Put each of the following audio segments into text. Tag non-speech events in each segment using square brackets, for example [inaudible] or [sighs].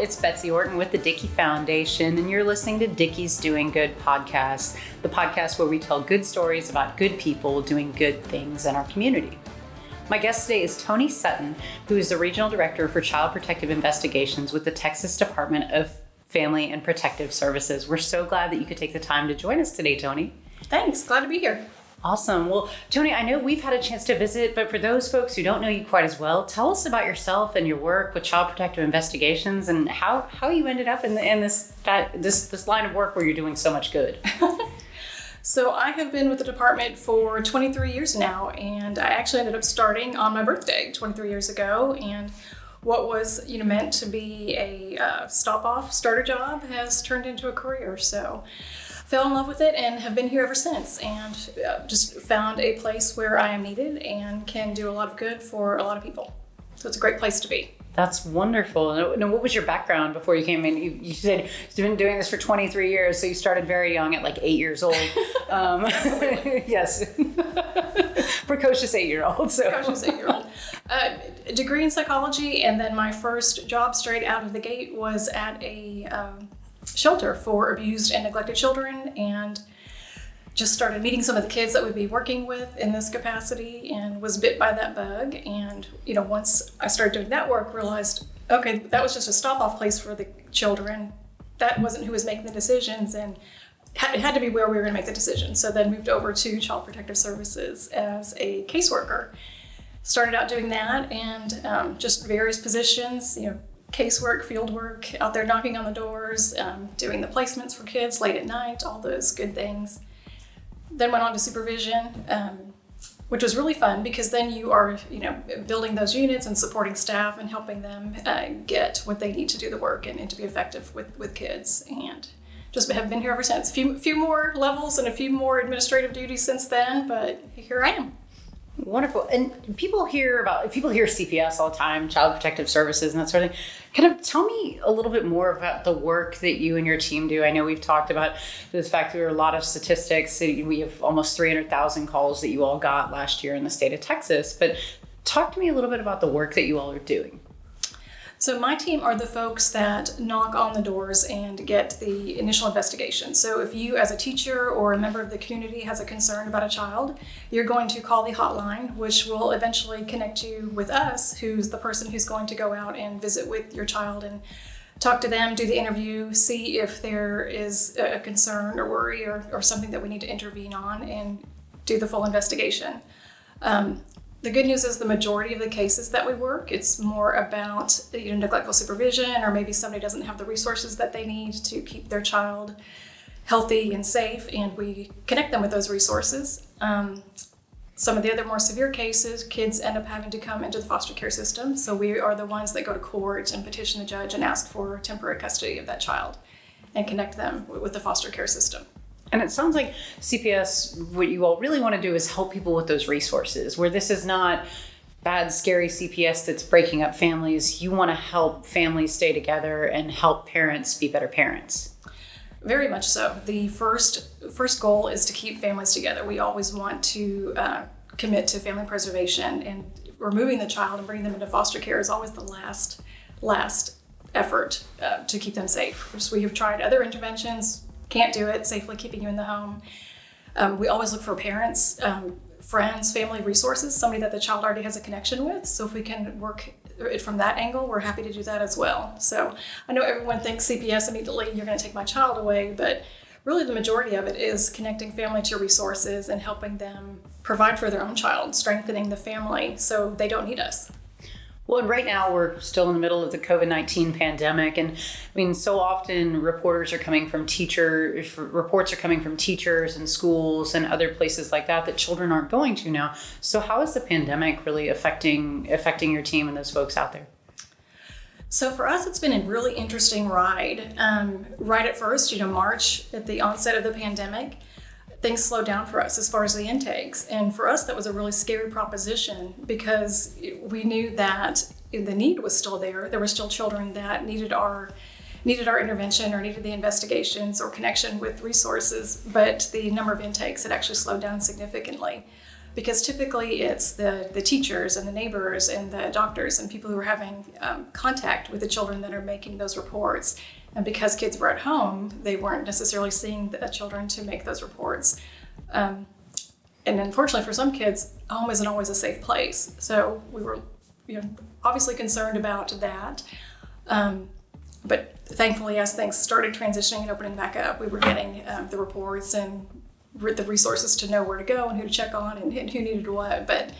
it's Betsy Orton with the Dickey Foundation, and you're listening to Dickey's Doing Good podcast, the podcast where we tell good stories about good people doing good things in our community. My guest today is Tony Sutton, who is the Regional Director for Child Protective Investigations with the Texas Department of Family and Protective Services. We're so glad that you could take the time to join us today, Tony. Thanks. Glad to be here. Awesome. Well, Tony, I know we've had a chance to visit, but for those folks who don't know you quite as well, tell us about yourself and your work with Child Protective Investigations and how, how you ended up in, the, in this, this this line of work where you're doing so much good. [laughs] so I have been with the department for 23 years now, and I actually ended up starting on my birthday 23 years ago, and what was you know meant to be a uh, stop off starter job has turned into a career. So fell in love with it and have been here ever since and uh, just found a place where I am needed and can do a lot of good for a lot of people. So it's a great place to be. That's wonderful. Now, what was your background before you came in? You, you said you've been doing this for 23 years, so you started very young at like eight years old. [laughs] Um, [laughs] yes, [laughs] precocious eight year old. So. Precocious eight year old. Uh, degree in psychology, and then my first job straight out of the gate was at a um, shelter for abused and neglected children and just started meeting some of the kids that we'd be working with in this capacity and was bit by that bug. And you know once i started doing that work realized okay that was just a stop off place for the children. That wasn't who was making the decisions and it had to be where we were going to make the decision. So then moved over to child protective services as a caseworker. Started out doing that and um, just various positions you know casework, field work, out there knocking on the doors, um, doing the placements for kids late at night, all those good things. Then went on to supervision, um, which was really fun because then you are, you know, building those units and supporting staff and helping them uh, get what they need to do the work and, and, to be effective with, with kids. And just have been here ever since. A few, few more levels and a few more administrative duties since then, but here I am. Wonderful. And people hear about people hear CPS all the time, Child Protective Services, and that sort of thing. Kind of tell me a little bit more about the work that you and your team do. I know we've talked about the fact there are a lot of statistics. We have almost three hundred thousand calls that you all got last year in the state of Texas. But talk to me a little bit about the work that you all are doing. So my team are the folks that knock on the doors and get the initial investigation. So if you as a teacher or a member of the community has a concern about a child, you're going to call the hotline, which will eventually connect you with us, who's the person who's going to go out and visit with your child and talk to them, do the interview, see if there is a concern or worry or, or something that we need to intervene on, and do the full investigation. Um, the good news is the majority of the cases that we work, it's more about you know, neglectful supervision, or maybe somebody doesn't have the resources that they need to keep their child healthy and safe, and we connect them with those resources. Um, some of the other more severe cases, kids end up having to come into the foster care system. So we are the ones that go to court and petition the judge and ask for temporary custody of that child and connect them with the foster care system. And it sounds like CPS, what you all really want to do is help people with those resources, where this is not bad, scary CPS that's breaking up families. You want to help families stay together and help parents be better parents. Very much so. The first first goal is to keep families together. We always want to uh, commit to family preservation, and removing the child and bringing them into foster care is always the last last effort uh, to keep them safe. We have tried other interventions can't do it, safely keeping you in the home. Um, we always look for parents, um, friends, family resources, somebody that the child already has a connection with. So if we can work it from that angle, we're happy to do that as well. So I know everyone thinks CPS immediately, you're going to take my child away, but really the majority of it is connecting family to resources and helping them provide for their own child, strengthening the family so they don't need us. Well, right now we're still in the middle of the COVID 19 pandemic. And I mean, so often reporters are coming from teacher, reports are coming from teachers and schools and other places like that that children aren't going to now. So, how is the pandemic really affecting affecting your team and those folks out there? So for us, it's been a really interesting ride. Um, right at first, you know, March at the onset of the pandemic, things slowed down for us as far as the intakes. And for us, that was a really scary proposition because we knew that the need was still there. There were still children that needed our needed our intervention or needed the investigations or connection with resources, but the number of intakes had actually slowed down significantly. because typically it's the, the teachers and the neighbors and the doctors and people who are having um, contact with the children that are making those reports. And because kids were at home, they weren't necessarily seeing the children to make those reports. Um, and unfortunately, for some kids, home isn't always a safe place. So we were, you know, obviously concerned about that. Um, but thankfully, as things started transitioning and opening back up, we were getting um, the reports and the resources to know where to go and who to check on and, and who needed what. But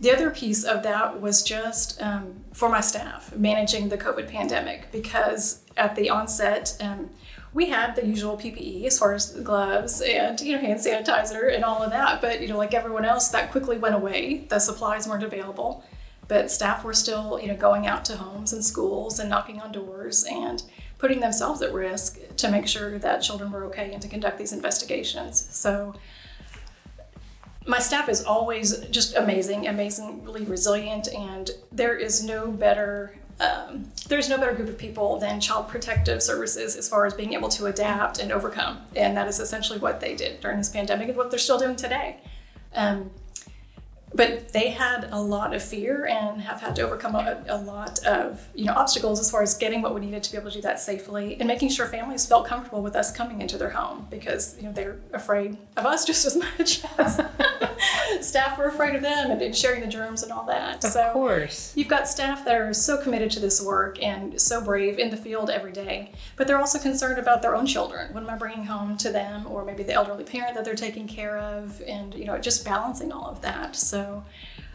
the other piece of that was just um, for my staff managing the COVID pandemic because at the onset, um, we had the usual PPE as far as gloves and you know hand sanitizer and all of that. But you know, like everyone else, that quickly went away. The supplies weren't available, but staff were still you know going out to homes and schools and knocking on doors and putting themselves at risk to make sure that children were okay and to conduct these investigations. So my staff is always just amazing, amazingly resilient, and there is no better um, there's no better group of people than Child Protective Services as far as being able to adapt and overcome, and that is essentially what they did during this pandemic and what they're still doing today. Um, but they had a lot of fear and have had to overcome a, a, lot of you know obstacles as far as getting what we needed to be able to do that safely and making sure families felt comfortable with us coming into their home because you know they're afraid of us [laughs] just as much as [laughs] staff were afraid of them and, sharing the germs and all that. Of so course. you've got staff that are so committed to this work and so brave in the field every day but they're also concerned about their own children. What am i bringing home to them or maybe the elderly parent that they're taking care of? And you know just balancing all of that. So so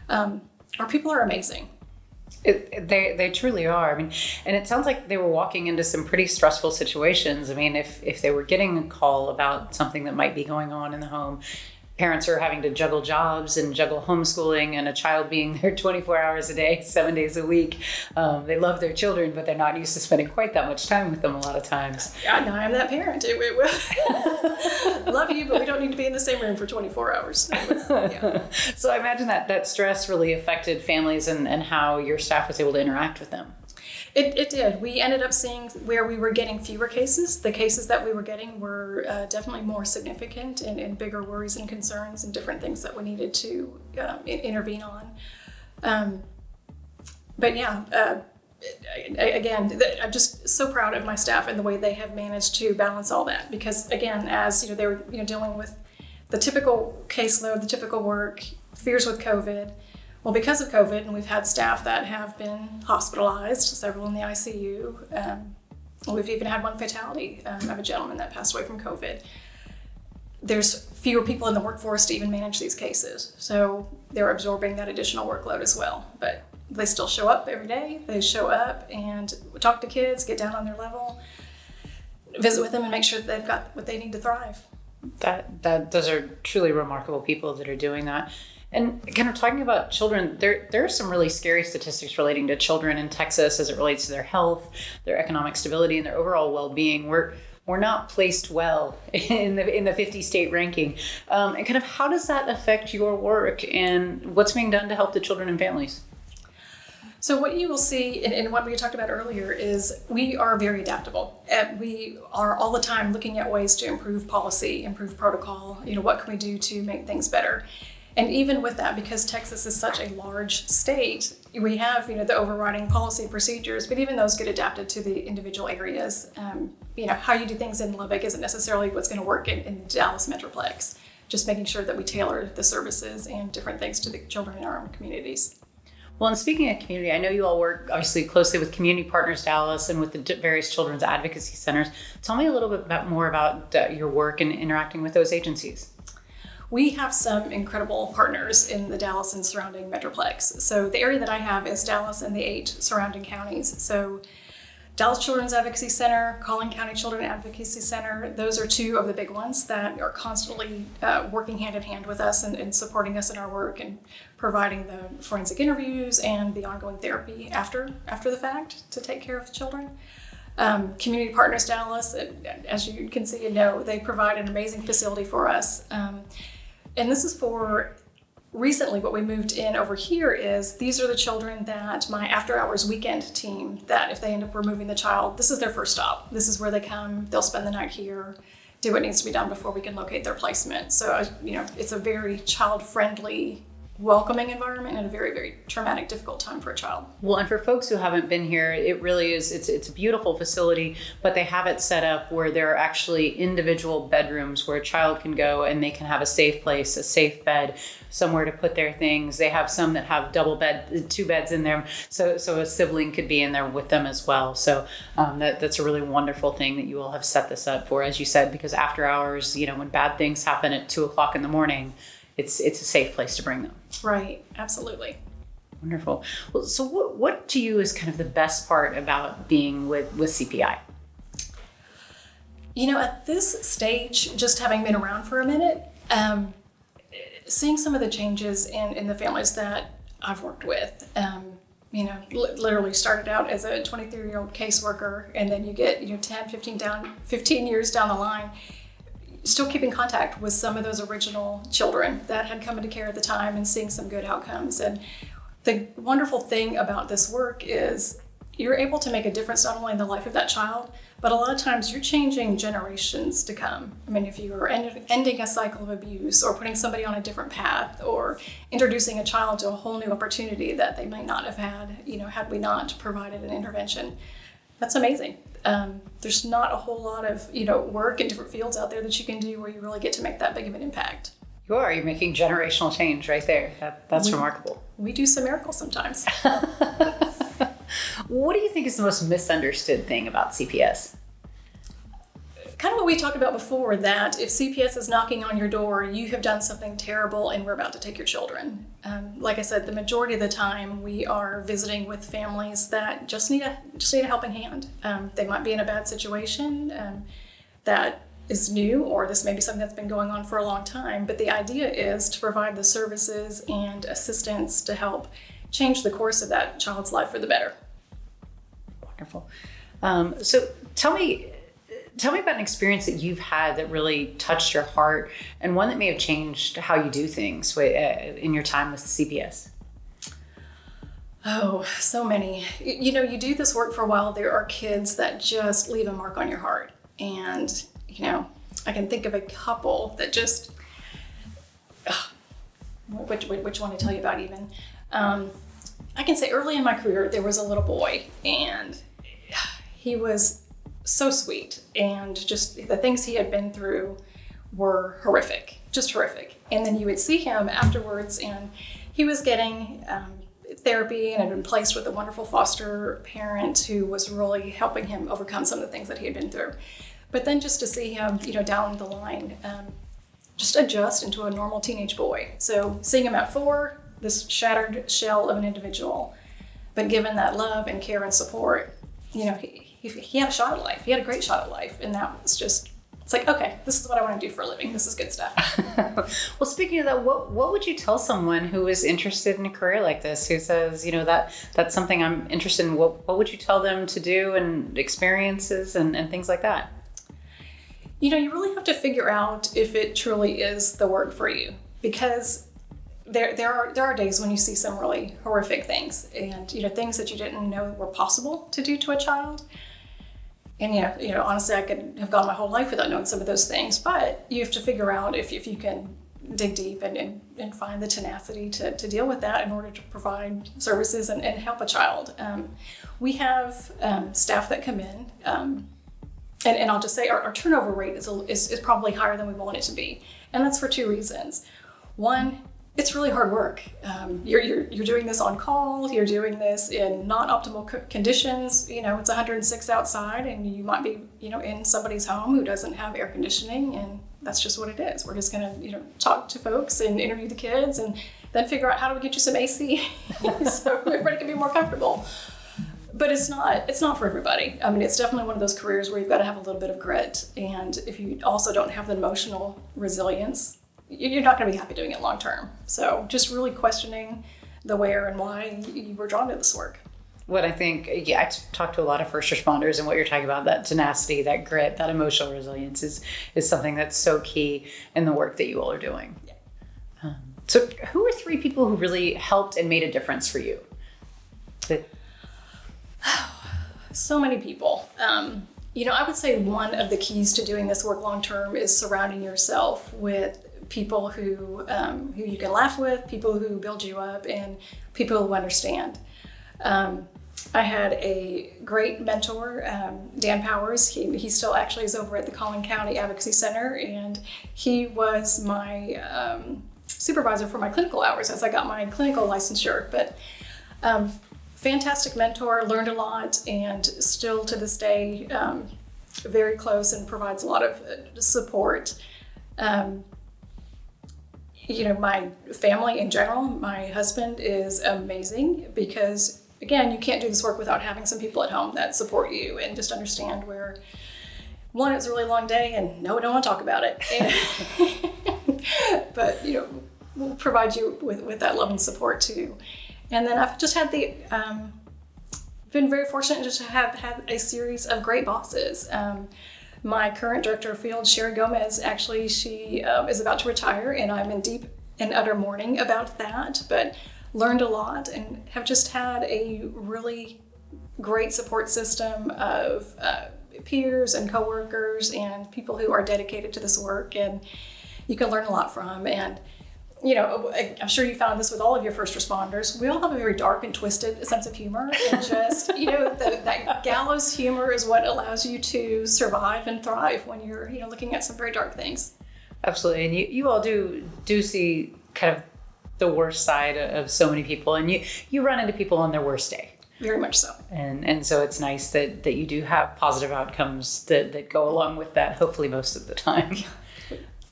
um, our people are amazing. It, they they truly are. I mean, and it sounds like they were walking into some pretty stressful situations. I mean, if if they were getting a call about something that might be going on in the home, parents are having to juggle jobs and juggle homeschooling and a child being [laughs] there 24 hours a day, seven days a week. Um, they love their children, but they're not used to spending quite that much time with them a lot of times. Yeah, no, I'm that parent. It, it, [laughs] love you, but we don't need to be in the same room for 24 hours. Was, yeah. [laughs] so I imagine that that stress really affected families and, and how your staff was able to interact with them. It, it did. We ended up seeing where we were getting fewer cases. The cases that we were getting were uh, definitely more significant and, and, bigger worries and concerns and different things that we needed to um, intervene on. Um, but yeah, uh, again, I'm just so proud of my staff and the way they have managed to balance all that. Because again, as you know, they were you know dealing with the typical caseload, the typical work, fears with COVID well, because of COVID, and we've had staff that have been hospitalized, several in the ICU. Um, we've even had one fatality um, of a gentleman that passed away from COVID. There's fewer people in the workforce to even manage these cases, so they're absorbing that additional workload as well. But they still show up every day. They show up and talk to kids, get down on their level, visit with them, and make sure that they've got what they need to thrive. That that those are truly remarkable people that are doing that. And kind of talking about children, there there are some really scary statistics relating to children in Texas as it relates to their health, their economic stability, and their overall well being. We're we're not placed well [laughs] in the in the 50 state ranking. Um, and kind of how does that affect your work and what's being done to help the children and families? So what you will see, and, what we talked about earlier, is we are very adaptable. And we are all the time looking at ways to improve policy, improve protocol. You know, what can we do to make things better? And even with that, because Texas is such a large state, we have you know the overriding policy procedures, but even those get adapted to the individual areas. Um, you know how you do things in Lubbock isn't necessarily what's going to work in, in Dallas Metroplex. Just making sure that we tailor the services and different things to the children in our own communities. Well, and speaking of community, I know you all work obviously closely with Community Partners Dallas and with the various children's advocacy centers. Tell me a little bit about, more about uh, your work and interacting with those agencies we have some incredible partners in the Dallas and surrounding Metroplex. So the area that I have is Dallas and the eight surrounding counties. So Dallas Children's Advocacy Center, Collin County Children Advocacy Center, those are two of the big ones that are constantly uh, working hand in hand with us and, and, supporting us in our work and providing the forensic interviews and the ongoing therapy after after the fact to take care of the children. Um, Community Partners Dallas, as you can see and know, they provide an amazing facility for us. Um, and this is for recently what we moved in over here is these are the children that my after hours weekend team that if they end up removing the child this is their first stop this is where they come they'll spend the night here do what needs to be done before we can locate their placement. So, uh, you know, it's a very child friendly welcoming environment in a very very traumatic difficult time for a child. Well and for folks who haven't been here it really is it's it's a beautiful facility but they have it set up where there are actually individual bedrooms where a child can go and they can have a safe place a safe bed somewhere to put their things. They have some that have double bed two beds in there so so a sibling could be in there with them as well. So um, that that's a really wonderful thing that you all have set this up for as you said because after hours you know when bad things happen at two o'clock in the morning it's it's a safe place to bring them. Right. Absolutely. Wonderful. Well, so what what to you is kind of the best part about being with with CPI? You know, at this stage, just having been around for a minute, um, seeing some of the changes in, in the families that I've worked with, um, you know, li- literally started out as a 23 year old caseworker, and then you get, you know, 10, 15 down, 15 years down the line, still keeping contact with some of those original children that had come into care at the time and seeing some good outcomes. And the wonderful thing about this work is you're able to make a difference not only in the life of that child, but a lot of times you're changing generations to come. I mean, if you are end- ending a cycle of abuse or putting somebody on a different path or introducing a child to a whole new opportunity that they might not have had, you know, had we not provided an intervention, that's amazing um, there's not a whole lot of you know work in different fields out there that you can do where you really get to make that big of an impact. You are. You're making generational change right there. That, that's we, remarkable. We do some miracles sometimes. [laughs] what do you think is the most misunderstood thing about CPS? Kind of what we talked about before that if CPS is knocking on your door, you have done something terrible and we're about to take your children. Um, like I said, the majority of the time we are visiting with families that just need a just need a helping hand. Um, they might be in a bad situation um, that is new, or this may be something that's been going on for a long time. But the idea is to provide the services and assistance to help change the course of that child's life for the better. Wonderful. Um, so tell me tell me about an experience that you've had that really touched your heart and one that may have changed how you do things uh, in your time with CPS. Oh, so many. You know, you do this work for a while, there are kids that just leave a mark on your heart. And, you know, I can think of a couple that just, which, which one to tell you about even. Um, I can say early in my career, there was a little boy, and he was so sweet. And just the things he had been through were horrific, just horrific. And then you would see him afterwards, and he was getting um, therapy and had been placed with a wonderful foster parent who was really helping him overcome some of the things that he had been through. But then just to see him, you know, down the line, um, just adjust into a normal teenage boy. So seeing him at four, this shattered shell of an individual, but given that love and care and support, you know, he, he, he had a shot at life. He had a great shot at life, and that was just it's like okay this is what i want to do for a living. This is good stuff. [laughs] Well speaking of that what what would you tell someone who is interested in a career like this who says you know that that's something i'm interested in what what would you tell them to do and experiences and, and things like that? You know you really have to figure out if it truly is the work for you. Because there, there are there are days when you see some really horrific things. And you know things that you didn't know were possible to do to a child and you know, you know, honestly, I could have gone my whole life without knowing some of those things. But you have to figure out if, if you can dig deep and, and, and find the tenacity to, to deal with that in order to provide services and, and help a child. Um, we have um, staff that come in, um, and, and I'll just say our, our turnover rate is, a, is, is probably higher than we want it to be. And that's for two reasons. One, it's really hard work. Um, you're, you're, you're doing this on call, you're doing this in not optimal conditions. You know, it's 106 outside, and you might be, you know, in somebody's home who doesn't have air conditioning, and that's just what it is. We're just going to, you know, talk to folks and interview the kids and then figure out how do we get you some AC [laughs] so everybody can be more comfortable. But it's not it's not for everybody. I mean, it's definitely one of those careers where you've got to have a little bit of grit, and if you also don't have the emotional resilience you're not going to be happy doing it long term. So just really questioning the where and why you were drawn to this work. What I think, yeah, I talked to a lot of first responders, and what you're talking about, that tenacity, that grit, that emotional resilience is is something that's so key in the work that you all are doing. Yeah. Um, so, who are three people who really helped and made a difference for you? That... [sighs] so many people. Um, you know, I would say one of the keys to doing this work long term is surrounding yourself with people who um, who you can laugh with, people who build you up, and people who understand. Um, I had a great mentor, um, Dan Powers. He, he still actually is over at the Collin County Advocacy Center, and he was my um, supervisor for my clinical hours as I got my clinical licensure. But um, fantastic mentor, learned a lot, and still to this day um, very close and provides a lot of uh, support. Um, you know, my family in general, my husband is amazing because, again, you can't do this work without having some people at home that support you and just understand where, one, it's a really long day and no, I don't want to talk about it. [laughs] But, you know, we'll provide you with, with that love and support too. And then I've just had the, um, been very fortunate just to have had a series of great bosses. Um, my current director of field, Sherry Gomez, actually, she um, is about to retire, and I'm in deep and utter mourning about that, but learned a lot and have just had a really great support system of uh, peers and coworkers and people who are dedicated to this work, and you can learn a lot from. And you know, I'm sure you found this with all of your first responders. We all have a very dark and twisted sense of humor, and [laughs] just you know, the, that gallows humor is what allows you to survive and thrive when you're you know looking at some very dark things. Absolutely, and you, you all do do see kind of the worst side of so many people, and you you run into people on their worst day. Very much so. And and so it's nice that that you do have positive outcomes that that go along with that. Hopefully, most of the time.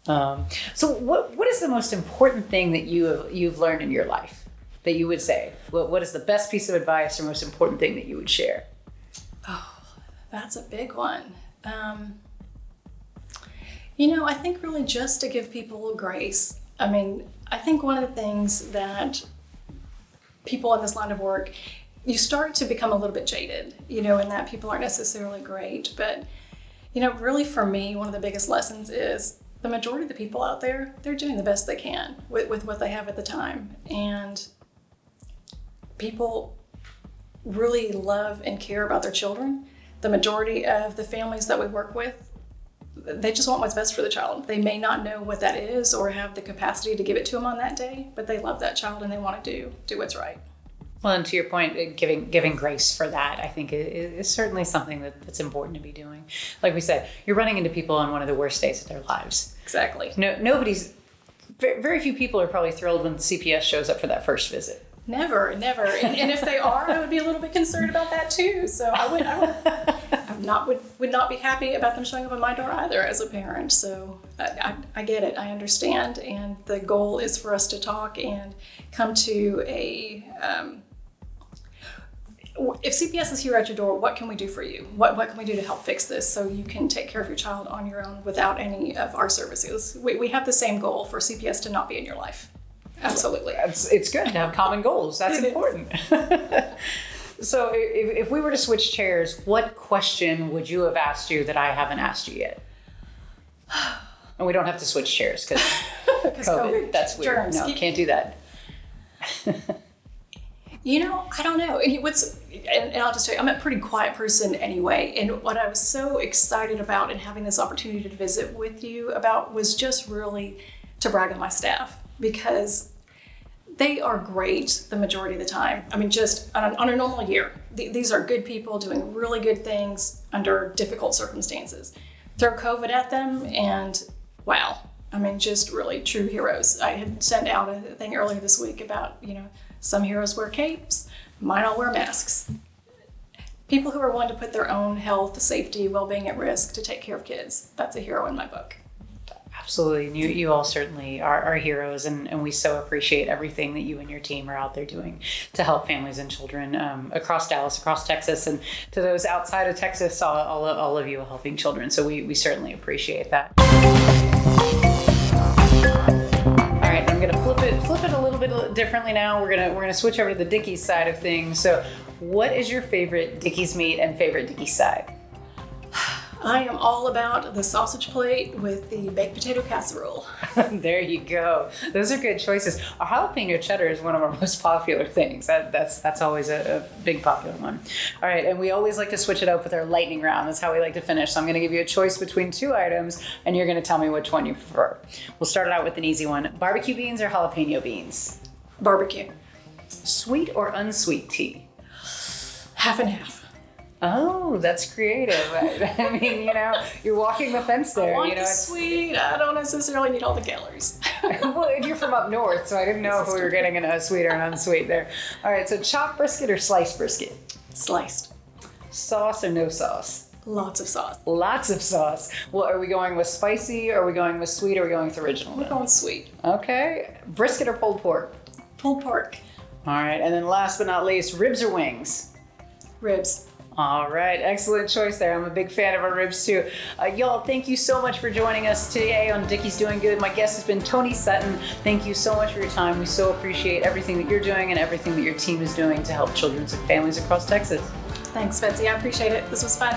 Um, so, what what is the most important thing that you have you've learned in your life that you would say? What what is the best piece of advice or most important thing that you would share? Oh, that's a big one. Um, you know, I think really just to give people grace. I mean, I think one of the things that people in this line of work, you start to become a little bit jaded, you know, and that people aren't necessarily great. But, you know, really for me, one of the biggest lessons is the majority of the people out there, they're doing the best they can with, with what they have at the time. And people really love and care about their children. The majority of the families that we work with, they just want what's best for the child. They may not know what that is or have the capacity to give it to them on that day, but they love that child and they want to do do what's right. Well, and to your point, uh, giving giving grace for that, I think is, certainly something that, that's important to be doing. Like we said, you're running into people on one of the worst days of their lives. Exactly. No, nobody's. Very few people are probably thrilled when CPS shows up for that first visit. Never, never. And, and if they are, I would be a little bit concerned about that too. So I would, I would, [laughs] I would not would, would not be happy about them showing up at my door either as a parent. So I, I, I get it. I understand. And the goal is for us to talk and come to a um, if CPS is here at your door, what can we do for you? What, what can we do to help fix this so you can take care of your child on your own without any of our services? We, we have the same goal for CPS to not be in your life. Absolutely. It's, it's good to have common goals. That's important. [laughs] so, if, if we were to switch chairs, what question would you have asked you that I haven't asked you yet? And we don't have to switch chairs because [laughs] COVID, COVID, That's weird. Germs. No, can't do that. You know, I don't know. What's and, I'll just tell you, I'm a pretty quiet person anyway. And what I was so excited about and having this opportunity to visit with you about was just really to brag on my staff because they are great the majority of the time. I mean, just on a, on a normal year, th- these are good people doing really good things under difficult circumstances. Throw COVID at them, and wow, I mean, just really true heroes. I had sent out a thing earlier this week about, you know, some heroes wear capes, mine all wear masks. People who are willing to put their own health, safety, well being at risk to take care of kids. That's a hero in my book. Absolutely. You, you all certainly are, are heroes, and, and we so appreciate everything that you and your team are out there doing to help families and children um, across Dallas, across Texas, and to those outside of Texas, all, all, all of you helping children. So we, we certainly appreciate that. All right, I'm gonna flip it flip it a little bit differently now. We're gonna we're gonna switch over to the Dickey's side of things. So, what is your favorite Dickey's meat and favorite Dickey's side? I am all about the sausage plate with the baked potato casserole. [laughs] there you go. Those are good choices. A jalapeno cheddar is one of our [laughs] most popular things. That, that's that's always a, a, big popular one. All right, and we always like to switch it up with our lightning round. That's how we like to finish. So I'm going to give you a choice between two items, and you're going to tell me which one you prefer. We'll start it out with an easy one: barbecue beans or jalapeno beans? Barbecue. Sweet or unsweet tea? Half and half. Oh, that's creative. [laughs] I mean, you know, you're walking the fence there. I want you know, the sweet. I don't necessarily need all the calories. [laughs] well, you're from up north, so I didn't know if we were getting a sweet or an unsweet there. All right, so chopped brisket or sliced brisket? Sliced. Sauce or no sauce? Lots of sauce. Lots of sauce. Well, are we going with spicy? Or Are we going with sweet? Or are we going with original? We're going sweet. Okay. Brisket or pulled pork? Pulled pork. All right, and then last but not least, ribs or wings? Ribs. All right, excellent choice there. I'm a big fan of our ribs too. Uh, y'all, thank you so much for joining us today on Dickey's Doing Good. My guest has been Tony Sutton. Thank you so much for your time. We so appreciate everything that you're doing and everything that your team is doing to help children and families across Texas. Thanks, Betsy. I appreciate it. This was fun.